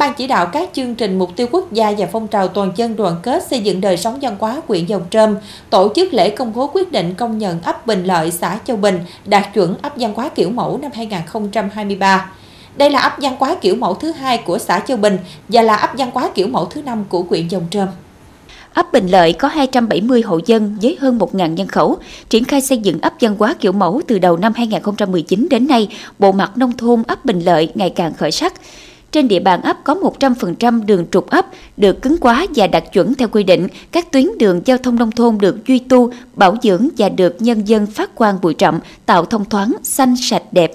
Ban chỉ đạo các chương trình mục tiêu quốc gia và phong trào toàn dân đoàn kết xây dựng đời sống văn hóa huyện Dòng Trơm tổ chức lễ công bố quyết định công nhận ấp Bình Lợi, xã Châu Bình đạt chuẩn ấp văn hóa kiểu mẫu năm 2023. Đây là ấp văn hóa kiểu mẫu thứ hai của xã Châu Bình và là ấp văn hóa kiểu mẫu thứ năm của huyện Dòng Trơm. Ấp Bình Lợi có 270 hộ dân với hơn 1.000 nhân khẩu, triển khai xây dựng ấp văn hóa kiểu mẫu từ đầu năm 2019 đến nay, bộ mặt nông thôn ấp Bình Lợi ngày càng khởi sắc. Trên địa bàn ấp có 100% đường trục ấp được cứng quá và đạt chuẩn theo quy định. Các tuyến đường giao thông nông thôn được duy tu, bảo dưỡng và được nhân dân phát quang bụi rậm, tạo thông thoáng, xanh, sạch, đẹp.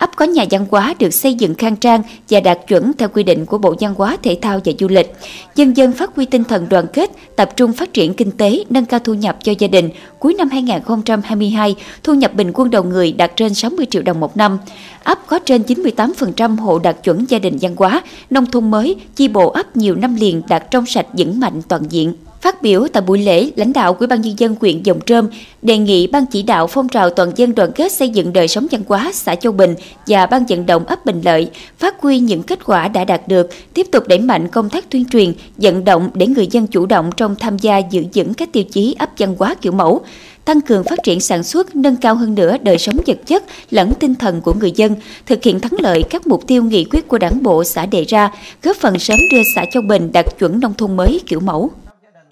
Ấp có nhà văn hóa được xây dựng khang trang và đạt chuẩn theo quy định của Bộ Văn hóa Thể thao và Du lịch. Dân dân phát huy tinh thần đoàn kết, tập trung phát triển kinh tế, nâng cao thu nhập cho gia đình. Cuối năm 2022, thu nhập bình quân đầu người đạt trên 60 triệu đồng một năm. Ấp có trên 98% hộ đạt chuẩn gia đình văn hóa, nông thôn mới, chi bộ ấp nhiều năm liền đạt trong sạch vững mạnh toàn diện. Phát biểu tại buổi lễ, lãnh đạo Ủy ban nhân dân huyện Dòng Trơm đề nghị ban chỉ đạo phong trào toàn dân đoàn kết xây dựng đời sống văn hóa xã Châu Bình và ban vận động ấp Bình Lợi phát huy những kết quả đã đạt được, tiếp tục đẩy mạnh công tác tuyên truyền, vận động để người dân chủ động trong tham gia giữ vững các tiêu chí ấp văn hóa kiểu mẫu tăng cường phát triển sản xuất, nâng cao hơn nữa đời sống vật chất lẫn tinh thần của người dân, thực hiện thắng lợi các mục tiêu nghị quyết của Đảng bộ xã đề ra, góp phần sớm đưa xã Châu Bình đạt chuẩn nông thôn mới kiểu mẫu.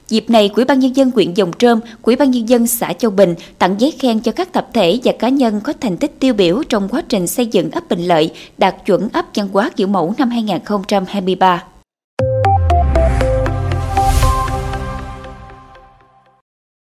Dịp này, Quỹ ban nhân dân huyện Dòng Trơm, Quỹ ban nhân dân xã Châu Bình tặng giấy khen cho các tập thể và cá nhân có thành tích tiêu biểu trong quá trình xây dựng ấp Bình Lợi đạt chuẩn ấp văn hóa kiểu mẫu năm 2023.